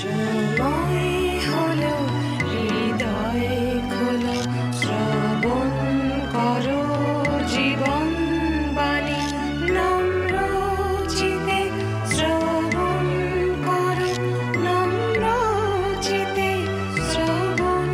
সময় হলো, হৃদয় খোলো, শ্রবণ করো জীবন বাণী। নম্র চিতে শ্রবণ করো, নম্র চিতে শ্রবণ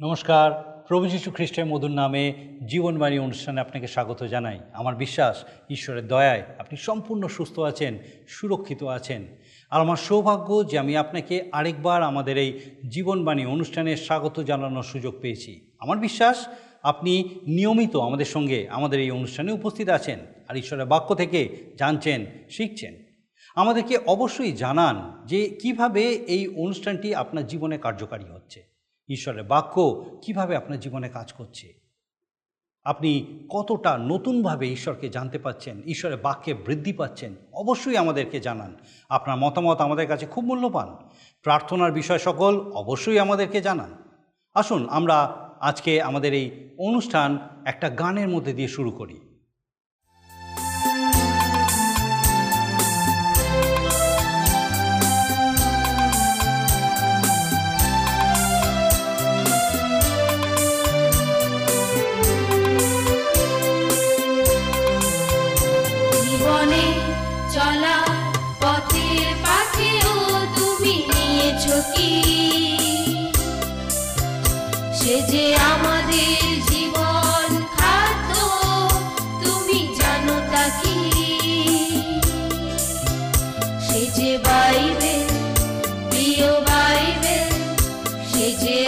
নমস্কার। প্রভু যীশু খ্রিস্টের মধুর নামে জীবনবাণী অনুষ্ঠানে আপনাকে স্বাগত জানাই। আমার বিশ্বাস, ঈশ্বরের দয়ায় আপনি সম্পূর্ণ সুস্থ আছেন, সুরক্ষিত আছেন। আর আমার সৌভাগ্য যে আমি আপনাকে আরেকবার আমাদের এই জীবনবাণী অনুষ্ঠানে স্বাগত জানানোর সুযোগ পেয়েছি। আমার বিশ্বাস, আপনি নিয়মিত আমাদের সঙ্গে আমাদের এই অনুষ্ঠানে উপস্থিত আছেন আর ঈশ্বরের বাক্য থেকে জানছেন, শিখছেন। আমাদেরকে অবশ্যই জানান যে কীভাবে এই অনুষ্ঠানটি আপনার জীবনে কার্যকারী হচ্ছে। ঈশ্বরের বাক্য কীভাবে আপনার জীবনে কাজ করছে? আপনি কতটা নতুনভাবে ঈশ্বরকে জানতে পাচ্ছেন, ঈশ্বরের বাক্যে বৃদ্ধি পাচ্ছেন, অবশ্যই আমাদেরকে জানান। আপনার মতামত আমাদের কাছে খুব মূল্যবান। প্রার্থনার বিষয় সকল অবশ্যই আমাদেরকে জানান। আসুন আমরা আজকে আমাদের এই অনুষ্ঠান একটা গানের মধ্যে দিয়ে শুরু করি। সে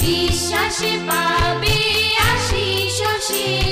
বিশ্বাসে পাবে আশিস অশেষ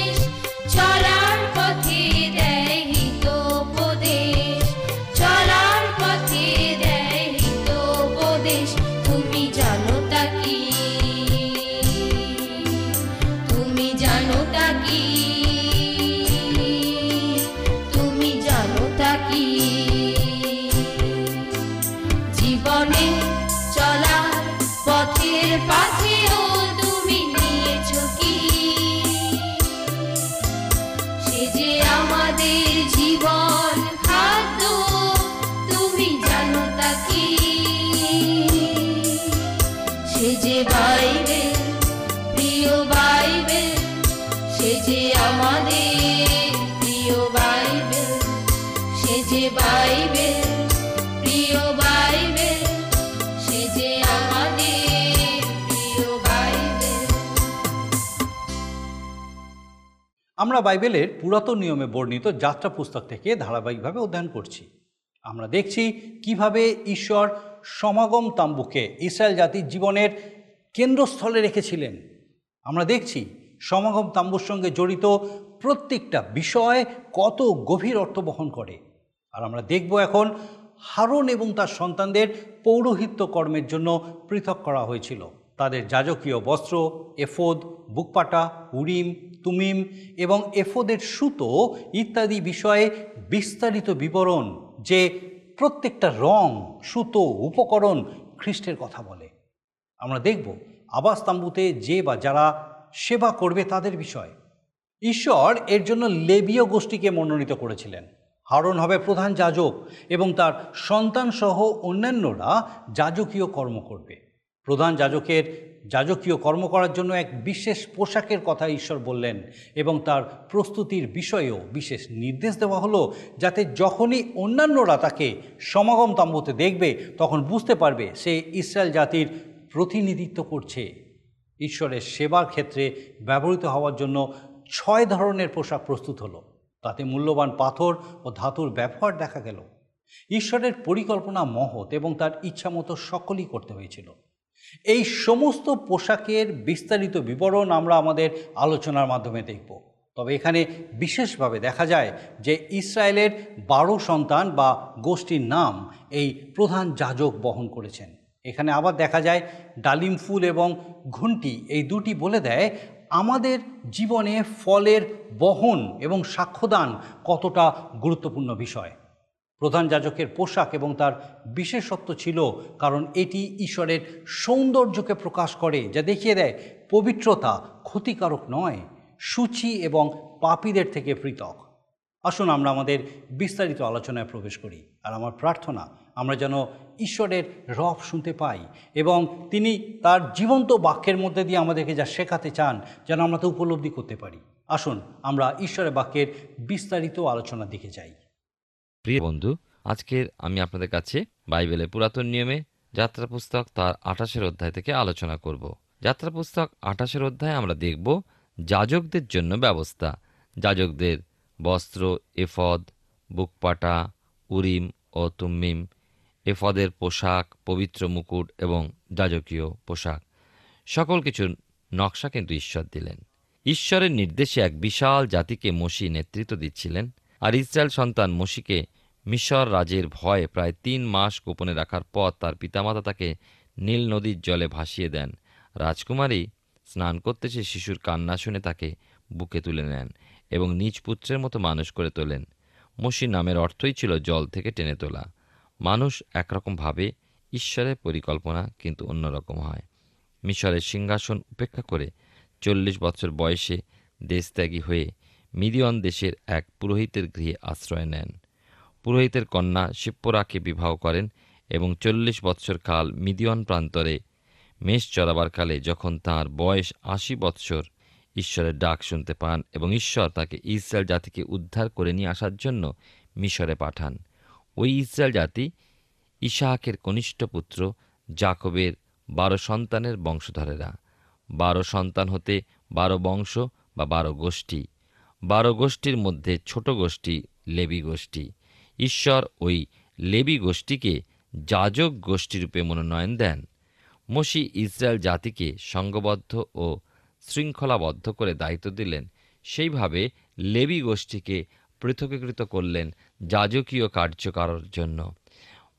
আমরা বাইবেলের পুরাতন নিয়মে বর্ণিত যাত্রা পুস্তক থেকে ধারাবাহিকভাবে অধ্যয়ন করছি। আমরা দেখছি কীভাবে ঈশ্বর সমাগম তাম্বুকে ইসরায়েল জাতির জীবনের কেন্দ্রস্থলে রেখেছিলেন। আমরা দেখছি সমাগম তাম্বুর সঙ্গে জড়িত প্রত্যেকটা বিষয় কত গভীর অর্থ বহন করে। আর আমরা দেখব এখন হারন এবং তার সন্তানদের পৌরোহিত্য কর্মের জন্য পৃথক করা হয়েছিল। তাদের যাজকীয় বস্ত্র, এফোদ, বুকপাটা, উরিম, তুমিম এবং এফোদের সুতো ইত্যাদি বিষয়ে বিস্তারিত বিবরণ যে প্রত্যেকটা রং, সুতো, উপকরণ খ্রিস্টের কথা বলে। আমরা দেখব আবাস তাম্বুতে যে বা যারা সেবা করবে তাদের বিষয়। ঈশ্বর এর জন্য লেবীয় গোষ্ঠীকে মনোনীত করেছিলেন। হারন হবে প্রধান যাজক এবং তার সন্তানসহ অন্যান্যরা যাজকীয় কর্ম করবে। প্রধান যাজকের যাজকীয় কর্ম করার জন্য এক বিশেষ পোশাকের কথা ঈশ্বর বললেন এবং তার প্রস্তুতির বিষয়েও বিশেষ নির্দেশ দেওয়া হলো যাতে যখনই অন্যান্যরা তাকে সমাগম তাম্বুতে দেখবে, তখন বুঝতে পারবে সে ইসরায়েল জাতির প্রতিনিধিত্ব করছে। ঈশ্বরের সেবার ক্ষেত্রে ব্যবহৃত হওয়ার জন্য ছয় ধরনের পোশাক প্রস্তুত হলো। তাতে মূল্যবান পাথর ও ধাতুর ব্যবহার দেখা গেল। ঈশ্বরের পরিকল্পনা মহৎ এবং তার ইচ্ছামতো সকলই করতে হয়েছিল। এই সমস্ত পোশাকের বিস্তারিত বিবরণ আমরা আমাদের আলোচনার মাধ্যমে দেখব। তবে এখানে বিশেষভাবে দেখা যায় যে ইসরায়েলের বারো সন্তান বা গোষ্ঠীর নাম এই প্রধান যাজক বহন করেছেন। এখানে আবার দেখা যায় ডালিম ফুল এবং ঘুন্টি এই দুটি বলে দেয় আমাদের জীবনে ফলের বহন এবং সাক্ষ্যদান কতটা গুরুত্বপূর্ণ বিষয়? প্রধান যাজকের পোশাক এবং তার বিশেষত্ব ছিল, কারণ এটি ঈশ্বরের সৌন্দর্যকে প্রকাশ করে, যা দেখিয়ে দেয় পবিত্রতা ক্ষতিকারক নয়, সূচি এবং পাপীদের থেকে পৃথক। আসুন আমরা আমাদের বিস্তারিত আলোচনায় প্রবেশ করি, আর আমার প্রার্থনা আমরা যেন ঈশ্বরের রব শুনতে পাই এবং তিনি তার জীবন্ত বাক্যের মধ্যে দিয়ে আমাদেরকে যা শেখাতে চান যেন আমরা তা উপলব্ধি করতে পারি। আসুন, আমরা ঈশ্বরের বাক্যের বিস্তারিত আলোচনার দিকে যাই। প্রিয় বন্ধু, আজকের আমি আপনাদের কাছে বাইবেলের পুরাতন নিয়মে যাত্রা পুস্তক তার আঠাশের অধ্যায় থেকে আলোচনা করব। যাত্রা পুস্তক আঠাশের অধ্যায়ে আমরা দেখব যাজকদের জন্য ব্যবস্থা। যাজকদের বস্ত্র, এফদ, বুকপাটা, উরিম ও তুম্মিম এফদের পোশাক, পবিত্র মুকুট এবং যাজকীয় পোশাক। সকল কিছুর নকশা কিন্তু ঈশ্বর দিলেন। ঈশ্বরের নির্দেশে এক বিশাল জাতিকে মসি নেতৃত্ব দিচ্ছিলেন আর ইসরায়েল সন্তান মসিকে মিশর রাজের ভয়ে প্রায় তিন মাস গোপনে রাখার পর তার পিতামাতা তাকে নীল নদীর জলে ভাসিয়ে দেন। রাজকুমারী স্নান করতে সে শিশুর কান্না শুনে তাকে বুকে তুলে নেন এবং নিজ পুত্রের মতো মানুষ করে তোলেন। মসি নামের অর্থই ছিল জল থেকে টেনে তোলা। মানুষ একরকম ভাবে ঈশ্বরের পরিকল্পনা কিন্তু অন্যরকম হয়। মিশরের সিংহাসন উপেক্ষা করে চল্লিশ বছর বয়সে দেশত্যাগী হয়ে মিদিয়ন দেশের এক পুরোহিতের গৃহে আশ্রয় নেন। পুরোহিতের কন্যা শিপ্পরাকে বিবাহ করেন এবং চল্লিশ বৎসর কাল মিদিয়ন প্রান্তরে মেষ চড়াবার কালে যখন তার বয়স আশি বৎসর, ঈশ্বরের ডাক শুনতে পান এবং ঈশ্বর তাকে ইসরায়েল জাতিকে উদ্ধার করে নিয়ে আসার জন্য মিশরে পাঠান। ওই ইসরায়েল জাতি ইসাহাকের কনিষ্ঠ পুত্র জাকবের বারো সন্তানের বংশধরেরা। বারো সন্তান হতে বারো বংশ বা বারো গোষ্ঠী। বারো গোষ্ঠীর মধ্যে ছোট গোষ্ঠী লেবি গোষ্ঠী। ঈশ্বর ওই লেবি গোষ্ঠীকে যাজক গোষ্ঠীরূপে মনোনয়ন দেন। মসি ইসরায়েল জাতিকে সংঘবদ্ধ ও শৃঙ্খলাবদ্ধ করে দায়িত্ব দিলেন। সেইভাবে লেবি গোষ্ঠীকে পৃথকীকৃত করলেন যাজকীয় কার্য করার জন্য।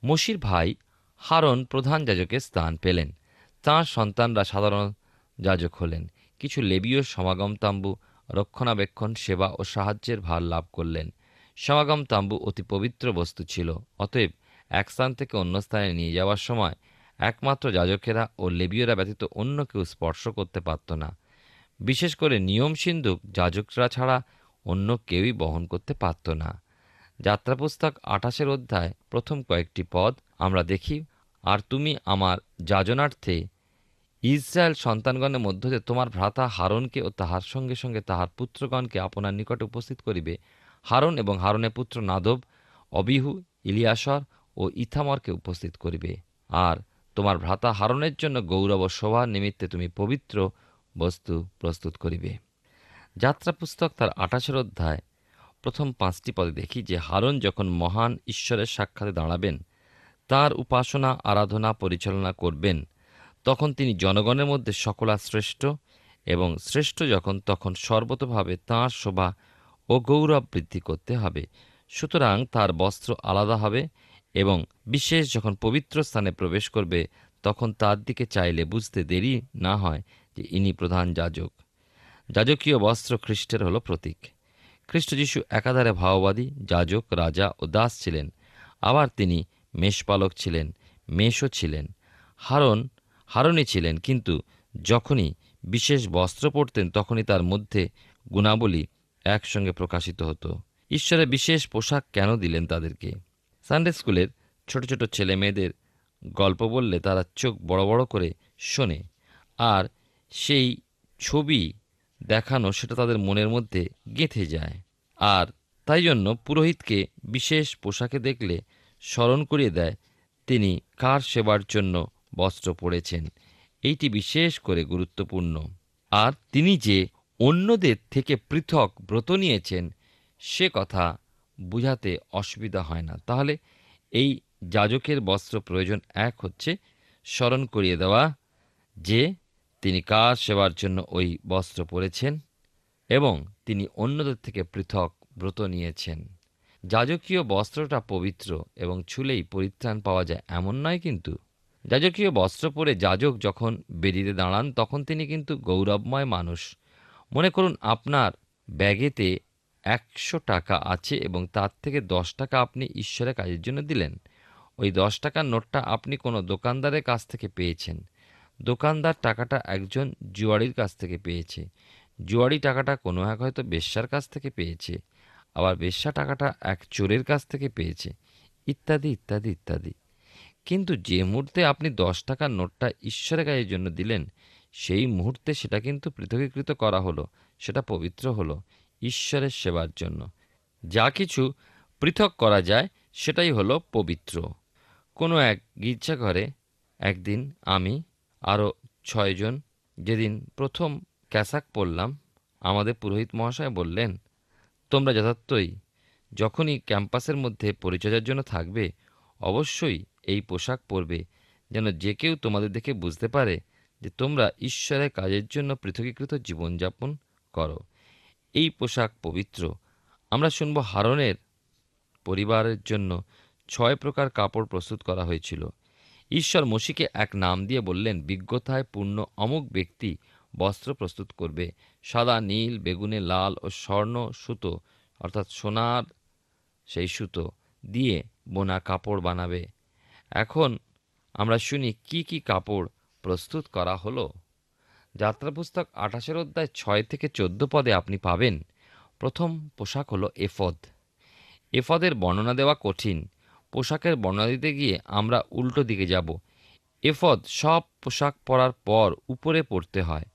মসির ভাই হারন প্রধান যাজকের স্থান পেলেন। তাঁর সন্তানরা সাধারণ যাজক হলেন। কিছু লেবীয় সমাগম তাম্বু, রক্ষণাবেক্ষণ, সেবা ও সাহায্যের ভার লাভ করলেন। সমাগম তাম্বু অতি পবিত্র বস্তু ছিল। অতএব এক স্থান থেকে অন্য স্থানে নিয়ে যাওয়ার সময় একমাত্র যাজকেরা ও লেবীয়রা ব্যতীত অন্য কেউ স্পর্শ করতে পারত না। বিশেষ করে নিয়ম সিন্ধুক যাজকরা ছাড়া অন্য কেউই বহন করতে পারত না। যাত্রা পুস্তক আঠাশের অধ্যায়, প্রথম কয়েকটি পদ আমরা দেখি। আর তুমি আমার যাজনার্থে ইসরায়েল সন্তানগণের মধ্য হতে তোমার ভ্রাতা হারনকে ও তাহার সঙ্গে সঙ্গে তাহার পুত্রগণকে আপনার নিকটে উপস্থিত করিবে। হারন এবং হারনের পুত্র নাদব, অবিহু, ইলিয়াসর ও ইথামরকে উপস্থিত করিবে। আর তোমার ভ্রাতা হারনের জন্য গৌরব ও শোভা নিমিত্তে তুমি পবিত্র বস্তু প্রস্তুত করিবে। যাত্রা পুস্তক তার আঠাশের অধ্যায় প্রথম পাঁচটি পদে দেখি যে হারন যখন মহান ঈশ্বরের সাক্ষাতে দাঁড়াবেন, তার উপাসনা, আরাধনা, পরিচালনা করবেন, তখন তিনি জনগণের মধ্যে সকলা শ্রেষ্ঠ এবং শ্রেষ্ঠ যখন, তখন সর্বতভাবে তাঁর শোভা ও গৌরব বৃদ্ধি করতে হবে। সুতরাং তার বস্ত্র আলাদা হবে এবং বিশেষ যখন পবিত্র স্থানে প্রবেশ করবে, তখন তার দিকে চাইলে বুঝতে দেরি না হয় যে ইনি প্রধান যাজক। যাজকীয় বস্ত্র খ্রিস্টের হল প্রতীক। খ্রিস্ট যিশু একাধারে ভাওবাদী, যাজক, রাজা ও দাস ছিলেন। আবার তিনি মেষপালক ছিলেন, মেষও ছিলেন হারন হারণই ছিলেন, কিন্তু যখনই বিশেষ বস্ত্র পরতেন তখনই তার মধ্যে গুণাবলী একসঙ্গে প্রকাশিত হতো। ঈশ্বরের বিশেষ পোশাক কেন দিলেন তাদেরকে? সানডে স্কুলের ছোট ছোট ছেলে মেয়েদের গল্প বললে তারা চোখ বড় বড় করে শোনে। আর সেই ছবি দেখানো সেটা তাদের মনের মধ্যে গেঁথে যায়। আর তাই জন্য পুরোহিতকে বিশেষ পোশাকে দেখলে স্মরণ করিয়ে দেয়, তিনি কার সেবার জন্য বস্ত্র পরেছেন। এইটি বিশেষ করে গুরুত্বপূর্ণ। আর তিনি যে অন্যদের থেকে পৃথক ব্রত নিয়েছেন, সে কথা বুঝাতে অসুবিধা হয় না। তাহলে এই যাজকের বস্ত্র প্রয়োজন এক হচ্ছে স্মরণ করিয়ে দেওয়া, যে তিনি কার সেবার জন্য ওই বস্ত্র পরেছেন এবং তিনি অন্যদের থেকে পৃথক ব্রত নিয়েছেন। যাজকীয় বস্ত্রটা পবিত্র এবং ছুলেই পরিত্রাণ পাওয়া যায় এমন নয় কিন্তু। যাজকীয় বস্ত্র পরে যাজক যখন বেরিয়ে দাঁড়ান, তখন তিনি কিন্তু গৌরবময় মানুষ। মনে করুন আপনার ব্যাগেতে একশো টাকা আছে এবং তার থেকে দশ টাকা আপনি ঈশ্বরের কাজের জন্য দিলেন। ওই দশ টাকার নোটটা আপনি কোনো দোকানদারের কাছ থেকে পেয়েছেন। দোকানদার টাকাটা একজন জুয়ারির কাছ থেকে পেয়েছে। জুয়ারি টাকাটা কোনো এক হয়তো বেশ্যার কাছ থেকে পেয়েছে, আবার বেশ্যা টাকাটা এক চোরের কাছ থেকে পেয়েছে, ইত্যাদি ইত্যাদি ইত্যাদি। কিন্তু যে মুহূর্তে আপনি দশ টাকার নোটটা ঈশ্বরের কাজের জন্য দিলেন, সেই মুহূর্তে সেটা কিন্তু পৃথকীকৃত করা হলো, সেটা পবিত্র হলো ঈশ্বরের সেবার জন্য। যা কিছু পৃথক করা যায়, সেটাই হলো পবিত্র। কোনো এক গির্জাঘরে একদিন আমি আরও ছয়জন যেদিন প্রথম ক্যাসাক পড়লাম, আমাদের পুরোহিত মহাশয় বললেন, তোমরা যথার্থই যখনই ক্যাম্পাসের মধ্যে পরিচর্যার জন্য থাকবে, অবশ্যই এই পোশাক পরবে, যেন যে কেউ তোমাদের দেখে বুঝতে পারে যে তোমরা ঈশ্বরের কাজের জন্য পৃথকীকৃত জীবনযাপন করো। এই পোশাক পবিত্র। আমরা শুনব হারনের পরিবারের জন্য ছয় প্রকার কাপড় প্রস্তুত করা হয়েছিল। ঈশ্বর মসিকে এক নাম দিয়ে বললেন, বিজ্ঞতায় পূর্ণ অমুক ব্যক্তি বস্ত্র প্রস্তুত করবে। সাদা, নীল, বেগুনে লাল ও স্বর্ণ সুতো, অর্থাৎ সোনার সেই সুতো দিয়ে বোনা কাপড় বানাবে। এখন আমরা শুনি, কি কি কাপড় প্রস্তুত করা হলো? যাত্রা পুস্তক আঠাশের অধ্যায় ছয় থেকে চোদ্দ পদে আপনি পাবেন। প্রথম পোশাক হলো এফদ। এফদের বর্ণনা দেওয়া কঠিন। পোশাকের বর্ণনা দিতে গিয়ে আমরা উল্টো দিকে যাব। এফদ সব পোশাক পরার পর উপরে পড়তে হয়।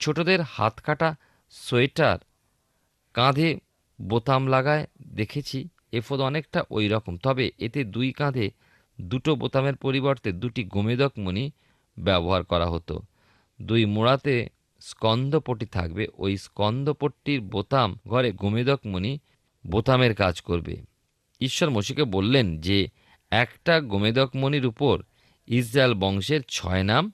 ছোটদের হাত কাটা, সোয়েটার কাঁধে বোতাম লাগায় দেখেছি এফদ অনেকটা ওই রকম তবে এতে দুই কাঁধে দুটো বোতামের পরিবর্তে দুটি গোমেদক মণি ব্যবহার করা হতো। দুই মোড়াতে স্কন্দপট্টি থাকবে। ওই স্কন্দপট্টির বোতাম ঘরে গোমেদক মণি বোতামের কাজ করবে। ঈশ্বর মসিকে বললেন যে, একটা গোমেদক মণির উপর ইসরায়েল বংশের ছয় নাম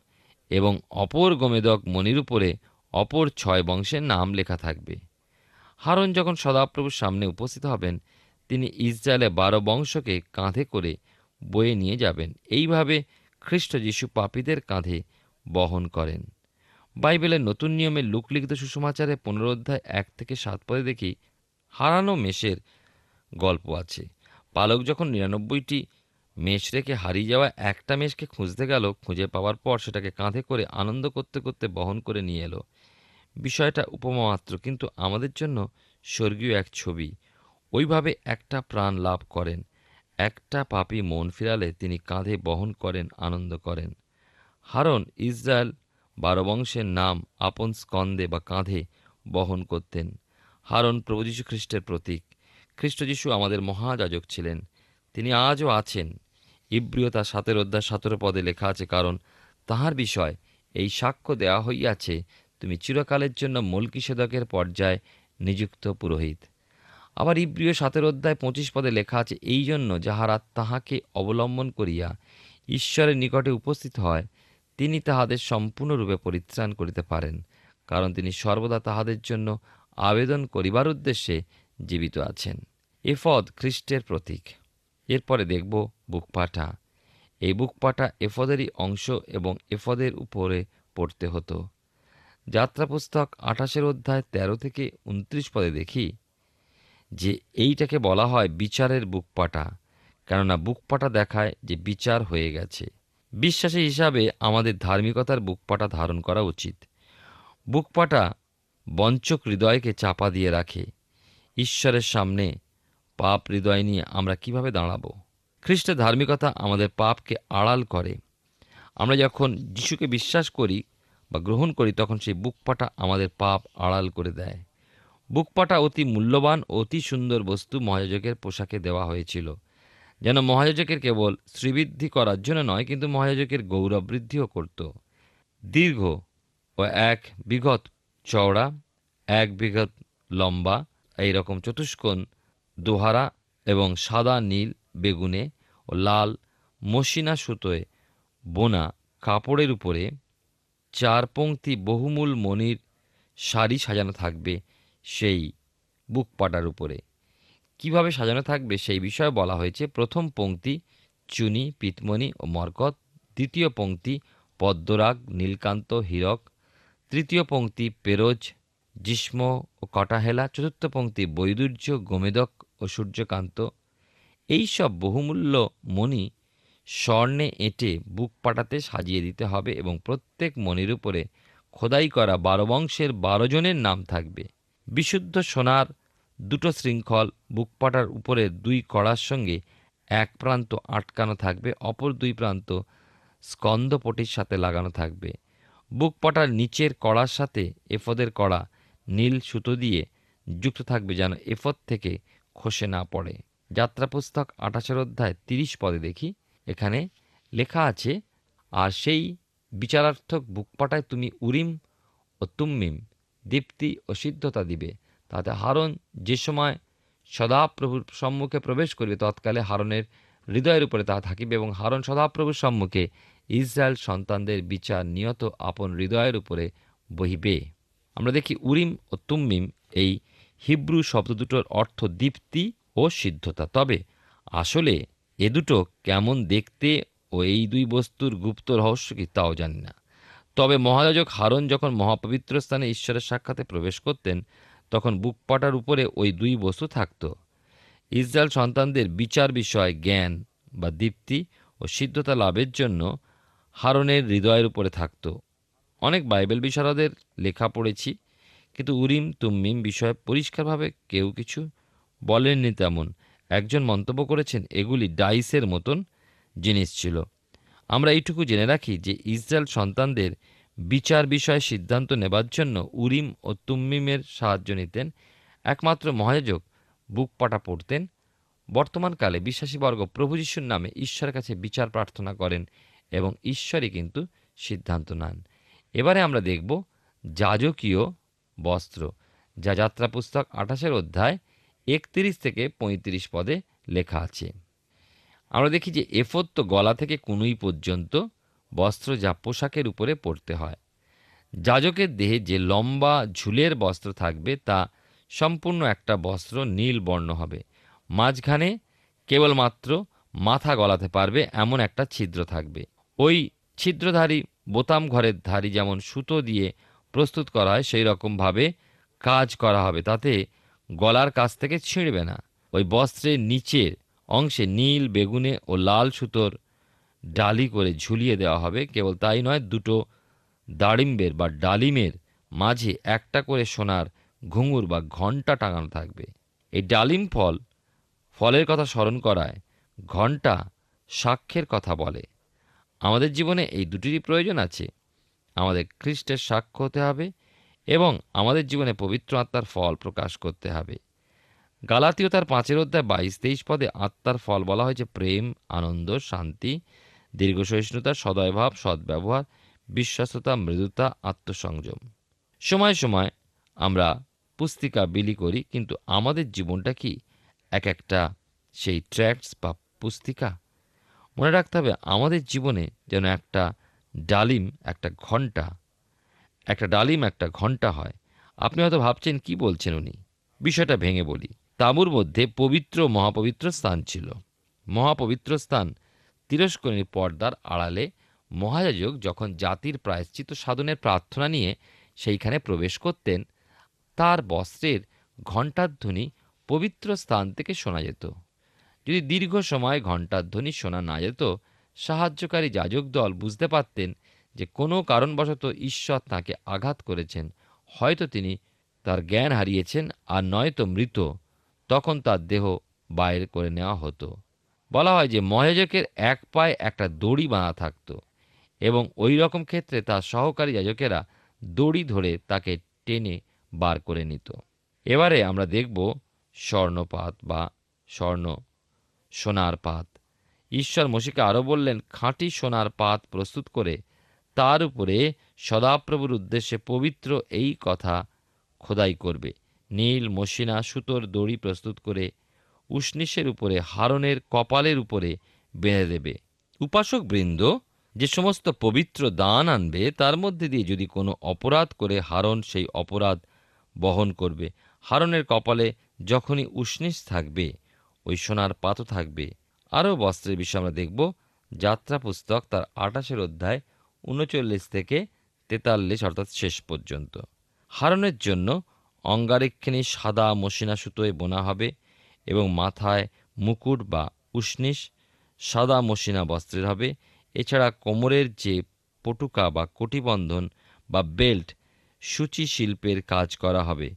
এবং অপর গোমেদক মণির উপরে অপর ছয় বংশের নাম লেখা থাকবে। হারন যখন সদাপ্রভুর সামনে উপস্থিত হবেন, তিনি ইসরায়েলের বারো বংশকে কাঁধে করে বয়ে নিয়ে যাবেন। এইভাবে খ্রিস্ট যিশু পাপীদের কাঁধে বহন করেন। বাইবেলের নতুন নিয়মে লুকলিখিত সুসমাচারে পুনরোধ্যায় এক থেকে সাত পদে দেখি, হারানো মেষের গল্প আছে। পালক যখন নিরানব্বইটি মেষ রেখে হারিয়ে যাওয়া একটা মেষকে খুঁজতে গেল, খুঁজে পাওয়ার পর সেটাকে কাঁধে করে আনন্দ করতে করতে বহন করে নিয়ে এলো। বিষয়টা উপমা মাত্র কিন্তু আমাদের জন্য স্বর্গীয় এক ছবি। ওইভাবে একটা প্রাণ লাভ করেন। একটা পাপি মন ফিরালে তিনি কাঁধে বহন করেন, আনন্দ করেন। হারন ইসরায়েল বারো বংশের নাম আপন স্কন্দে বা কাঁধে বহন করতেন। হারন প্রভু যীশু খ্রিস্টের প্রতীক। খ্রিস্ট যীশু আমাদের মহাযাজক ছিলেন। তিনি আজও আছেন। ইব্রিয় তার সাতের অধ্যায় সতেরো পদে লেখা আছে, কারণ তাহার বিষয় এই সাক্ষ্য দেওয়া হইয়াছে, তুমি চিরকালের জন্য মলকিসেদকের পর্যায়ে নিযুক্ত পুরোহিত। আবার ইব্রিয় সাতের অধ্যায় পঁচিশ পদে লেখা আছে, এই জন্য যাহারা তাহাকে অবলম্বন করিয়া ঈশ্বরের নিকটে উপস্থিত হয়, তিনি তাহাদের সম্পূর্ণরূপে পরিত্রাণ করিতে পারেন, কারণ তিনি সর্বদা তাহাদের জন্য আবেদন করিবার উদ্দেশ্যে জীবিত আছেন। এফদ খ্রিস্টের প্রতীক। এরপরে দেখব বুকপাটা। এই বুকপাটা এফদেরই অংশ এবং এফদের উপরে পড়তে হতো। যাত্রা পুস্তক আঠাশের অধ্যায় তেরো থেকে উনত্রিশ পদে দেখি যে এইটাকে বলা হয় বিচারের বুকপাটা, কেননা বুকপাটা দেখায় যে বিচার হয়ে গেছে। বিশ্বাসী হিসাবে আমাদের ধার্মিকতার বুকপাটা ধারণ করা উচিত। বুকপাটা বঞ্চক হৃদয়কে চাপা দিয়ে রাখে। ঈশ্বরের সামনে পাপ হৃদয় নিয়ে আমরা কীভাবে দাঁড়াবো? খ্রিস্টের ধার্মিকতা আমাদের পাপকে আড়াল করে। আমরা যখন যিশুকে বিশ্বাস করি বা গ্রহণ করি, তখন সেই বুকপাটা আমাদের পাপ আড়াল করে দেয়। বুকপাটা অতি মূল্যবান, অতি সুন্দর বস্তু মহাযোজকের পোশাকে দেওয়া হয়েছিল। যেন মহাযোজকের কেবল শ্রীবৃদ্ধি করার জন্য নয়, কিন্তু মহাযোজকের গৌরব বৃদ্ধিও করত। দীর্ঘ ও এক বিঘত চওড়া, এক বিঘত লম্বা এই রকম চতুষ্কোণ দোহারা এবং সাদা নীল বেগুনে ও লাল মসিনা সুতোয় বোনা কাপড়ের উপরে চার পংক্তি বহুমূল মণির শাড়ি সাজানো থাকবে সেই বুকপাটার উপরে। কীভাবে সাজানো থাকবে সেই বিষয়ে বলা হয়েছে প্রথম পংক্তি চুনি, পিতমণি ও মরকত, দ্বিতীয় পংক্তি পদ্মরাগ, নীলকান্ত, হীরক, তৃতীয় পংক্তি পেরোজ, জিষ্ম ও কটাহেলা, চতুর্থ পংক্তি বৈদুর্য, গোমেদক ও সূর্যকান্ত। এইসব বহুমূল্য মণি স্বর্ণে এঁটে বুক পাটাতে সাজিয়ে দিতে হবে এবং প্রত্যেক মণির উপরে খোদাই করা বারো বংশের বারো জনের নাম থাকবে। বিশুদ্ধ সোনার দুটো শৃঙ্খল বুকপাটার উপরে দুই কড়ার সঙ্গে এক প্রান্ত আটকানো থাকবে, অপর দুই প্রান্ত স্কন্দপটির সাথে লাগানো থাকবে। বুকপাটার নিচের কড়ার সাথে এফদের কড়া নীল সুতো দিয়ে যুক্ত থাকবে যেন এফদ থেকে খসে না পড়ে। যাত্রা পুস্তক আঠাশের অধ্যায় তিরিশ পদে দেখি। এখানে লেখা আছে, আর সেই বিচারার্থক বুকপাটায় তুমি উরিম ও তুম্মিম, দীপ্তি ও সিদ্ধতা দিবে। তাতে হারন যে সময় সদাপ্রভুর সম্মুখে প্রবেশ করিবে, তৎকালে হারনের হৃদয়ের উপরে তা থাকিবে এবং হারন সদাপ্রভুর সম্মুখে ইসরায়েল সন্তানদের বিচার নিয়ত আপন হৃদয়ের উপরে বহিবে। আমরা দেখি উরিম ও তুম্মিম এই হিব্রু শব্দ দুটোর অর্থ দীপ্তি ও সিদ্ধতা। তবে আসলে এ দুটো কেমন দেখতে ও এই দুই বস্তুর গুপ্ত রহস্য কি তাও জানি না। তবে মহাযাজক হারন যখন মহাপবিত্র স্থানে ঈশ্বরের সাক্ষাতে প্রবেশ করতেন, তখন বুকপাটার উপরে ওই দুই বস্তু থাকত। ইসরায়েল সন্তানদের বিচার বিষয় জ্ঞান বা দীপ্তি ও সিদ্ধতা লাভের জন্য হারনের হৃদয়ের উপরে থাকত। অনেক বাইবেল বিশারদের লেখা পড়েছি কিন্তু উরিম তুম্মিম বিষয়ে পরিষ্কারভাবে কেউ কিছু বলেননি তেমন। একজন মন্তব্য করেছেন, এগুলি ডাইসের মতন জিনিস ছিল। আমরা এইটুকু জেনে রাখি যে ইসরায়েল সন্তানদের বিচার বিষয়ে সিদ্ধান্ত নেবার জন্য উরিম ও তুম্মিমের সাহায্য নিতেন। একমাত্র মহাযোজক বুক পাটা পড়তেন। বর্তমানকালে বিশ্বাসীবর্গ প্রভু যিশুর নামে ঈশ্বরের কাছে বিচার প্রার্থনা করেন এবং ঈশ্বরই কিন্তু সিদ্ধান্ত নেন। এবারে আমরা দেখব যাজকীয় বস্ত্র, যা যাত্রা পুস্তক আঠাশের অধ্যায় একত্রিশ থেকে পঁয়ত্রিশ পদে লেখা আছে। আমরা দেখি যে এফত তো গলা থেকে কুনুই পর্যন্ত বস্ত্র যা পোশাকের উপরে পরতে হয়। যাজকের দেহে যে লম্বা ঝুলের বস্ত্র থাকবে তা সম্পূর্ণ একটা বস্ত্র নীল বর্ণ হবে। মাঝখানে কেবলমাত্র মাথা গলাতে পারবে এমন একটা ছিদ্র থাকবে। ওই ছিদ্রধারী বোতাম ঘরের ধারী যেমন সুতো দিয়ে প্রস্তুত করা হয়, সেই রকমভাবে কাজ করা হবে। তাতে গলার কাছ থেকে ছিঁড়বে না। ওই বস্ত্রের নিচের অংশে নীল, বেগুনে ও লাল সুতোর ডালি করে ঝুলিয়ে দেওয়া হবে। কেবল তাই নয়, দুটো দাড়িম্বের বা ডালিমের মাঝে একটা করে সোনার ঘুঙুর বা ঘণ্টা টাঙানো থাকবে। এই ডালিম ফল, ফলের কথা স্মরণ করায় ঘণ্টা সাক্ষ্যের কথা বলে। আমাদের জীবনে এই দুটিরই প্রয়োজন আছে। আমাদের খ্রিস্টের সাক্ষ্য হতে হবে এবং আমাদের জীবনে পবিত্র আত্মার ফল প্রকাশ করতে হবে। গালাতীয় তার পাঁচের অধ্যায় বাইশ তেইশ পদে আত্মার ফল বলা হয়েছে প্রেম, আনন্দ, শান্তি দীর্ঘ সহিষ্ণুতা সদয়ভাব, সদ্ব্যবহার বিশ্বাসতা মৃদুতা, আত্মসংযম। সময় সময় আমরা পুস্তিকা বিলি করি, কিন্তু আমাদের জীবনটা কি এক একটা সেই ট্র্যাক্টস বা পুস্তিকা? মনে রাখতে হবে আমাদের জীবনে যেন একটা ডালিম একটা ঘণ্টা একটা ডালিম একটা ঘণ্টা হয়। আপনি হয়তো ভাবছেন, কি বলছেন উনি? বিষয়টা ভেঙে বলি। তাঁবুর মধ্যে পবিত্র, মহাপবিত্র স্থান ছিল। মহাপবিত্র স্থান তিরস্করণী পর্দার আড়ালে মহাযাজক যখন জাতির প্রায়শ্চিত সাধনের প্রার্থনা নিয়ে সেইখানে প্রবেশ করতেন, তার বস্ত্রের ঘণ্টার ধ্বনি পবিত্র স্থান থেকে শোনা যেত। যদি দীর্ঘ সময় ঘণ্টার ধ্বনি শোনা না যেত সাহায্যকারী যাজক দল বুঝতে পারতেন যে কোনো কারণবশত ঈশ্বর তাকে আঘাত করেছেন। হয়তো তিনি তার জ্ঞান হারিয়েছেন আর নয়তো মৃত। তখন তার দেহ বাইর করে নেওয়া হতো। বলা হয় যে মহাযাজকের এক পায়ে একটা দড়ি বাঁধা থাকত এবং ওই রকম ক্ষেত্রে তার সহকারী যাজকেরা দড়ি ধরে তাকে টেনে বার করে নিত। এবারে আমরা দেখব স্বর্ণপাত বা স্বর্ণ সোনার পাত। ঈশ্বর মসিকে আরও বললেন, খাঁটি সোনার পাত প্রস্তুত করে, তার উপরে সদাপ্রভুর উদ্দেশ্যে পবিত্র এই কথা খোদাই করবে। নীল মসিনা সুতোর দড়ি প্রস্তুত করে উষ্ণিসের উপরে হারনের কপালের উপরে বেঁধে দেবে। উপাসক বৃন্দ, যে সমস্ত পবিত্র দান আনবে, তার মধ্যে দিয়ে যদি কোনো অপরাধ করে হারন সেই অপরাধ বহন করবে। হারনের কপালে যখনই উষ্ণিস থাকবে, ওই সোনার পাতও থাকবে। আরও বস্ত্রের বিষয়ে আমরা দেখব। যাত্রা পুস্তক তার আঠাশের অধ্যায় উনচল্লিশ থেকে তেতাল্লিশ, অর্থাৎ শেষ পর্যন্ত। হারনের জন্য অঙ্গারেক্ষিণী সাদা মসিনা সুতোয় বোনা হবে এবং মাথায় মুকুট বা উষ্ণিস সাদা মসিনা বস্ত্রের হবে। এছাড়া কোমরের যে পটুকা বা কটিবন্ধন বা বেল্ট সূচি শিল্পের কাজ করা হবে।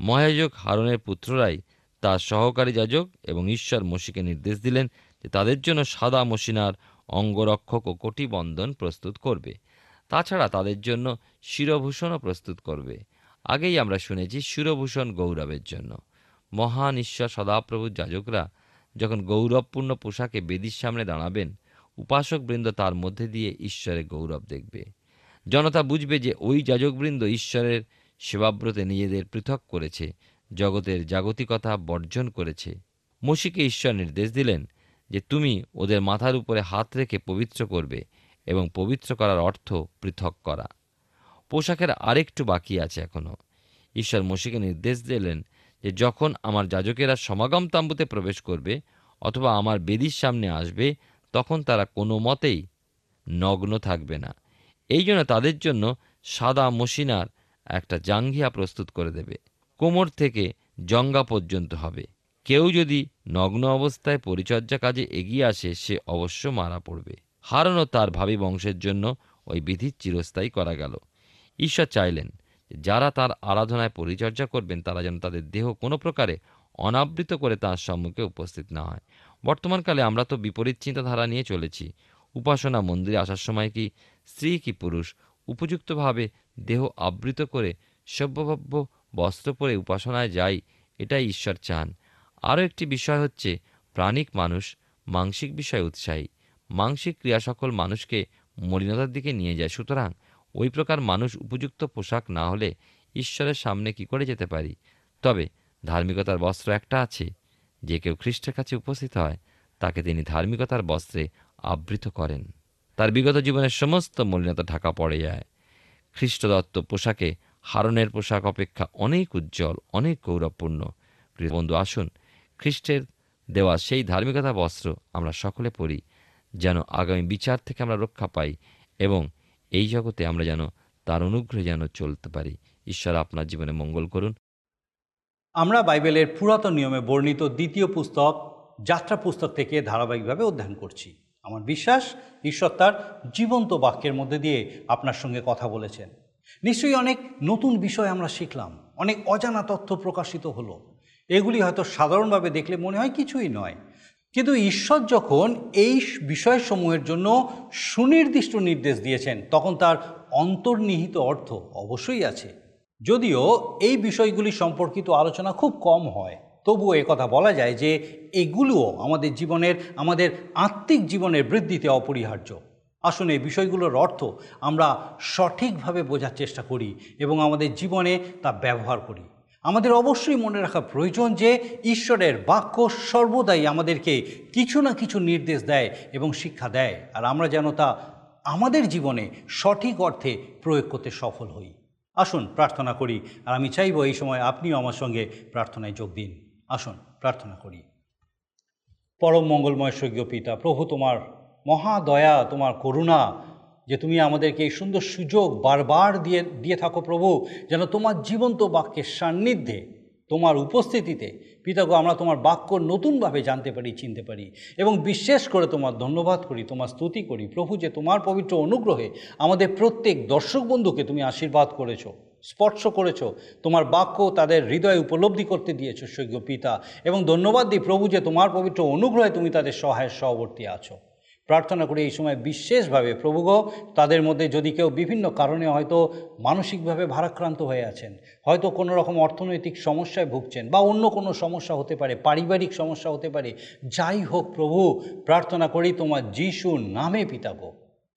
মহাযাজক হারনের পুত্ররাই তার সহকারী যাজক এবং ঈশ্বর মসিকে নির্দেশ দিলেন যে তাদের জন্য সাদা মসিনার অঙ্গরক্ষক ও কটিবন্ধন প্রস্তুত করবে। তাছাড়া তাদের জন্য শিরভূষণও প্রস্তুত করবে। আগেই আমরা শুনেছি শিরভূষণ গৌরবের জন্য। মহান ঈশ্বর সদাপ্রভুর যাজকরা যখন গৌরবপূর্ণ পোশাকে বেদির সামনে দাঁড়াবেন, উপাসকবৃন্দ তার মধ্যে দিয়ে ঈশ্বরের গৌরব দেখবে। জনতা বুঝবে যে ওই যাজকবৃন্দ ঈশ্বরের সেবাব্রতে নিজেদের পৃথক করেছে, জগতের জাগতিকতা বর্জন করেছে। মসিকে ঈশ্বর নির্দেশ দিলেন যে তুমি ওদের মাথার উপরে হাত রেখে পবিত্র করবে এবং পবিত্র করার অর্থ পৃথক করা। পোশাকের আরেকটু বাকি আছে এখনও ঈশ্বর মসিকে নির্দেশ দিলেন যে যখন আমার যাজকেরা সমাগম তাম্বুতে প্রবেশ করবে অথবা আমার বেদির সামনে আসবে, তখন তারা কোনো মতেই নগ্ন থাকবে না। এই জন্য তাদের জন্য সাদা মসিনার একটা জাঙ্ঘিয়া প্রস্তুত করে দেবে। কোমর থেকে জঙ্গা পর্যন্ত হবে। কেউ যদি নগ্ন অবস্থায় পরিচর্যা কাজে এগিয়ে আসে, সে অবশ্য মারা পড়বে। হারানো তার ভাবি বংশের জন্য ওই বিধির চিরস্থায়ী করা গেল। ঈশ্বর চাইলেন যারা তার আরাধনায় পরিচর্যা করবেন, তারা যেন তাদের দেহ কোনো প্রকারে অনাবৃত করে তার সম্মুখে উপস্থিত না হয়। বর্তমানকালে আমরা তো বিপরীত চিন্তাধারা নিয়ে চলেছি। উপাসনা মন্দিরে আসার সময় কি স্ত্রী কি পুরুষ উপযুক্তভাবে দেহ আবৃত করে সভ্যভব্য বস্ত্র পরে উপাসনায় যাই, এটাই ঈশ্বর চান। আরও একটি বিষয় হচ্ছে প্রাণিক মানুষ মাংসিক বিষয়ে উৎসাহী। মাংসিক ক্রিয়া সকল মানুষকে মলিনতার দিকে নিয়ে যায়। সুতরাং ওই প্রকার মানুষ উপযুক্ত পোশাক না হলে ঈশ্বরের সামনে কি করে যেতে পারি? তবে ধার্মিকতার বস্ত্র একটা আছে। যে কেউ খ্রিস্টের কাছে উপস্থিত হয়, তাকে তিনি ধার্মিকতার বস্ত্রে আবৃত করেন। তার বিগত জীবনের সমস্ত মলিনতা ঢাকা পড়ে যায়। খ্রিস্টদত্ত পোশাকে হারনের পোশাক অপেক্ষা অনেক উজ্জ্বল, অনেক গৌরবপূর্ণ। বন্ধু, আসুন খ্রিস্টের দেওয়া সেই ধার্মিকতা বস্ত্র আমরা সকলে পড়ি যেন আগামী বিচার থেকে আমরা রক্ষা পাই এবং এই জগতে আমরা যেন তার অনুগ্রহে যেন চলতে পারি। ঈশ্বর আপনার জীবনে মঙ্গল করুন। আমরা বাইবেলের পুরাতন নিয়মে বর্ণিত দ্বিতীয় পুস্তক, যাত্রা পুস্তক থেকে ধারাবাহিকভাবে অধ্যয়ন করছি। আমার বিশ্বাস, ঈশ্বর তার জীবন্ত বাক্যের মধ্যে দিয়ে আপনার সঙ্গে কথা বলেছেন। নিশ্চয়ই অনেক নতুন বিষয় আমরা শিখলাম, অনেক অজানা তথ্য প্রকাশিত হলো। এগুলি হয়তো সাধারণভাবে দেখলে মনে হয় কিছুই নয়। কিন্তু ঈশ্বর যখন এই বিষয়সমূহের জন্য সুনির্দিষ্ট নির্দেশ দিয়েছেন, তখন তার অন্তর্নিহিত অর্থ অবশ্যই আছে। যদিও এই বিষয়গুলি সম্পর্কিত আলোচনা খুব কম হয়, তবুও কথা বলা যায় যে এগুলোও আমাদের জীবনের, আমাদের আত্মিক জীবনের বৃদ্ধিতে অপরিহার্য। আসুন এই বিষয়গুলোর অর্থ আমরা সঠিকভাবে বোঝার চেষ্টা করি এবং আমাদের জীবনে তা ব্যবহার করি। আমাদের অবশ্যই মনে রাখা প্রয়োজন যে ঈশ্বরের বাক্য সর্বদাই আমাদেরকে কিছু না কিছু নির্দেশ দেয় এবং শিক্ষা দেয়। আর আমরা যেন তা আমাদের জীবনে সঠিক অর্থে প্রয়োগ করতে সফল হই। আসুন, প্রার্থনা করি। আর আমি চাইব এই সময় আপনিও আমার সঙ্গে প্রার্থনায় যোগ দিন। আসুন, প্রার্থনা করি। পরম মঙ্গলময় স্বর্গীয় পিতা, প্রভু তোমার মহা দয়া, তোমার করুণা যে তুমি আমাদেরকে এই সুন্দর সুযোগ বারবার দিয়ে দিয়ে থাকো প্রভু, যেন তোমার জীবন্ত বাক্যের সান্নিধ্যে, তোমার উপস্থিতিতে পিতাগো আমরা তোমার বাক্য নতুনভাবে জানতে পারি, চিনতে পারি। এবং বিশেষ করে তোমার ধন্যবাদ করি, তোমার স্তুতি করি। প্রভু, যে তোমার পবিত্র অনুগ্রহে আমাদের প্রত্যেক দর্শক বন্ধুকে তুমি আশীর্বাদ করেছ, স্পর্শ করেছ, তোমার বাক্য তাদের হৃদয়ে উপলব্ধি করতে দিয়েছ, স্বর্গীয় পিতা। এবং ধন্যবাদ দিই প্রভু, যে তোমার পবিত্র অনুগ্রহে তুমি তাদের সহায়ের সহবর্তী আছো। প্রার্থনা করি এই সময় বিশেষভাবে, প্রভুগ, তাদের মধ্যে যদি কেউ বিভিন্ন কারণে হয়তো মানসিকভাবে ভারাক্রান্ত হয়ে আছেন, হয়তো কোনো রকম অর্থনৈতিক সমস্যায় ভুগছেন বা অন্য কোনো সমস্যা হতে পারে, পারিবারিক সমস্যা হতে পারে, যাই হোক প্রভু, প্রার্থনা করি তোমার যিশু নামে পিতাগো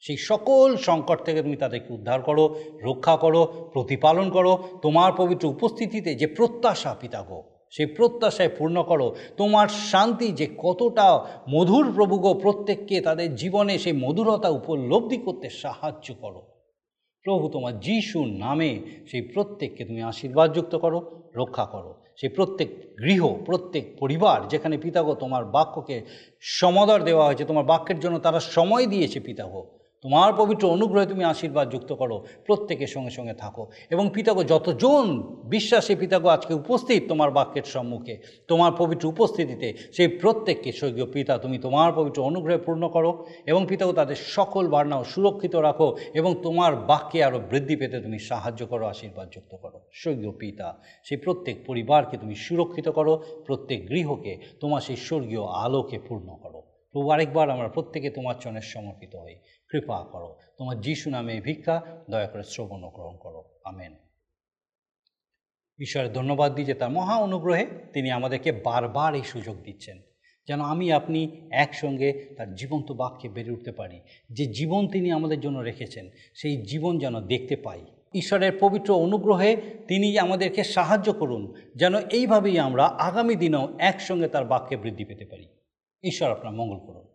সেই সকল সংকট থেকে তুমি তাদেরকে উদ্ধার করো, রক্ষা করো, প্রতিপালন করো, তোমার পবিত্র উপস্থিতিতে যে প্রত্যাশা পিতাগো সেই প্রত্যাশায় পূর্ণ করো। তোমার শান্তি যে কতটা মধুর প্রভুগ প্রত্যেককে তাদের জীবনে সেই মধুরতা উপলব্ধি করতে সাহায্য করো। প্রভু তোমার যিশু নামে সেই প্রত্যেককে তুমি আশীর্বাদযুক্ত করো, রক্ষা করো। সেই প্রত্যেক গৃহ, প্রত্যেক পরিবার যেখানে পিতাগ তোমার বাক্যকে সমাদর দেওয়া হয়েছে, তোমার বাক্যের জন্য তারা সময় দিয়েছে পিতাগ। তোমার পবিত্র অনুগ্রহে তুমি আশীর্বাদ যুক্ত করো, প্রত্যেকের সঙ্গে সঙ্গে থাকো। এবং পিতাগো, যতজন বিশ্বাসে পিতাগো আজকে উপস্থিত তোমার বাক্যের সম্মুখে, তোমার পবিত্র উপস্থিতিতে, সেই প্রত্যেককে স্বর্গীয় পিতা তুমি তোমার পবিত্র অনুগ্রহে পূর্ণ করো এবং পিতাগো, তাদের সকল বার্নাও সুরক্ষিত রাখো এবং তোমার বাক্যে আরও বৃদ্ধি পেতে তুমি সাহায্য করো, আশীর্বাদ যুক্ত করো। স্বর্গীয় পিতা, সেই প্রত্যেক পরিবারকে তুমি সুরক্ষিত করো, প্রত্যেক গৃহকে তোমার সেই স্বর্গীয় আলোকে পূর্ণ করো। প্রভু আরেকবার আমরা প্রত্যেকে তোমার চনের সমর্পিত হই। কৃপা করো। তোমার যিশু নামে ভিক্ষা, দয়া করে শ্রবণ গ্রহণ করো। আমেন। ঈশ্বরের ধন্যবাদ দিই যে তার মহা অনুগ্রহে তিনি আমাদেরকে বারবার এই সুযোগ দিচ্ছেন, যেন আমি, আপনি একসঙ্গে তার জীবন্ত বাক্যে বেড়ে উঠতে পারি। যে জীবন তিনি আমাদের জন্য রেখেছেন, সেই জীবন যেন দেখতে পাই। ঈশ্বরের পবিত্র অনুগ্রহে তিনি আমাদেরকে সাহায্য করুন, যেন এইভাবেই আমরা আগামী দিনেও একসঙ্গে তার বাক্যে বৃদ্ধি পেতে পারি। ঈশ্বর আপনার মঙ্গল করুন।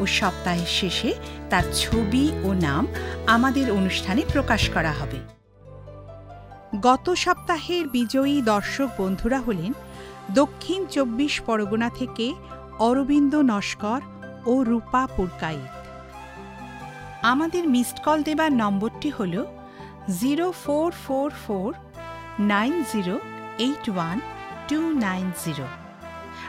ও সপ্তাহের শেষে তার ছবি ও নাম আমাদের অনুষ্ঠানে প্রকাশ করা হবে। গত সপ্তাহের বিজয়ী দর্শক বন্ধুরা হলেন দক্ষিণ চব্বিশ পরগনা থেকে অরবিন্দ নস্কর ও রূপা পুরকাইত আমাদের মিসড কল দেবার নম্বরটি হল zero four four four nine zero eight one two nine zero.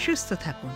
সুস্থ থাকুন।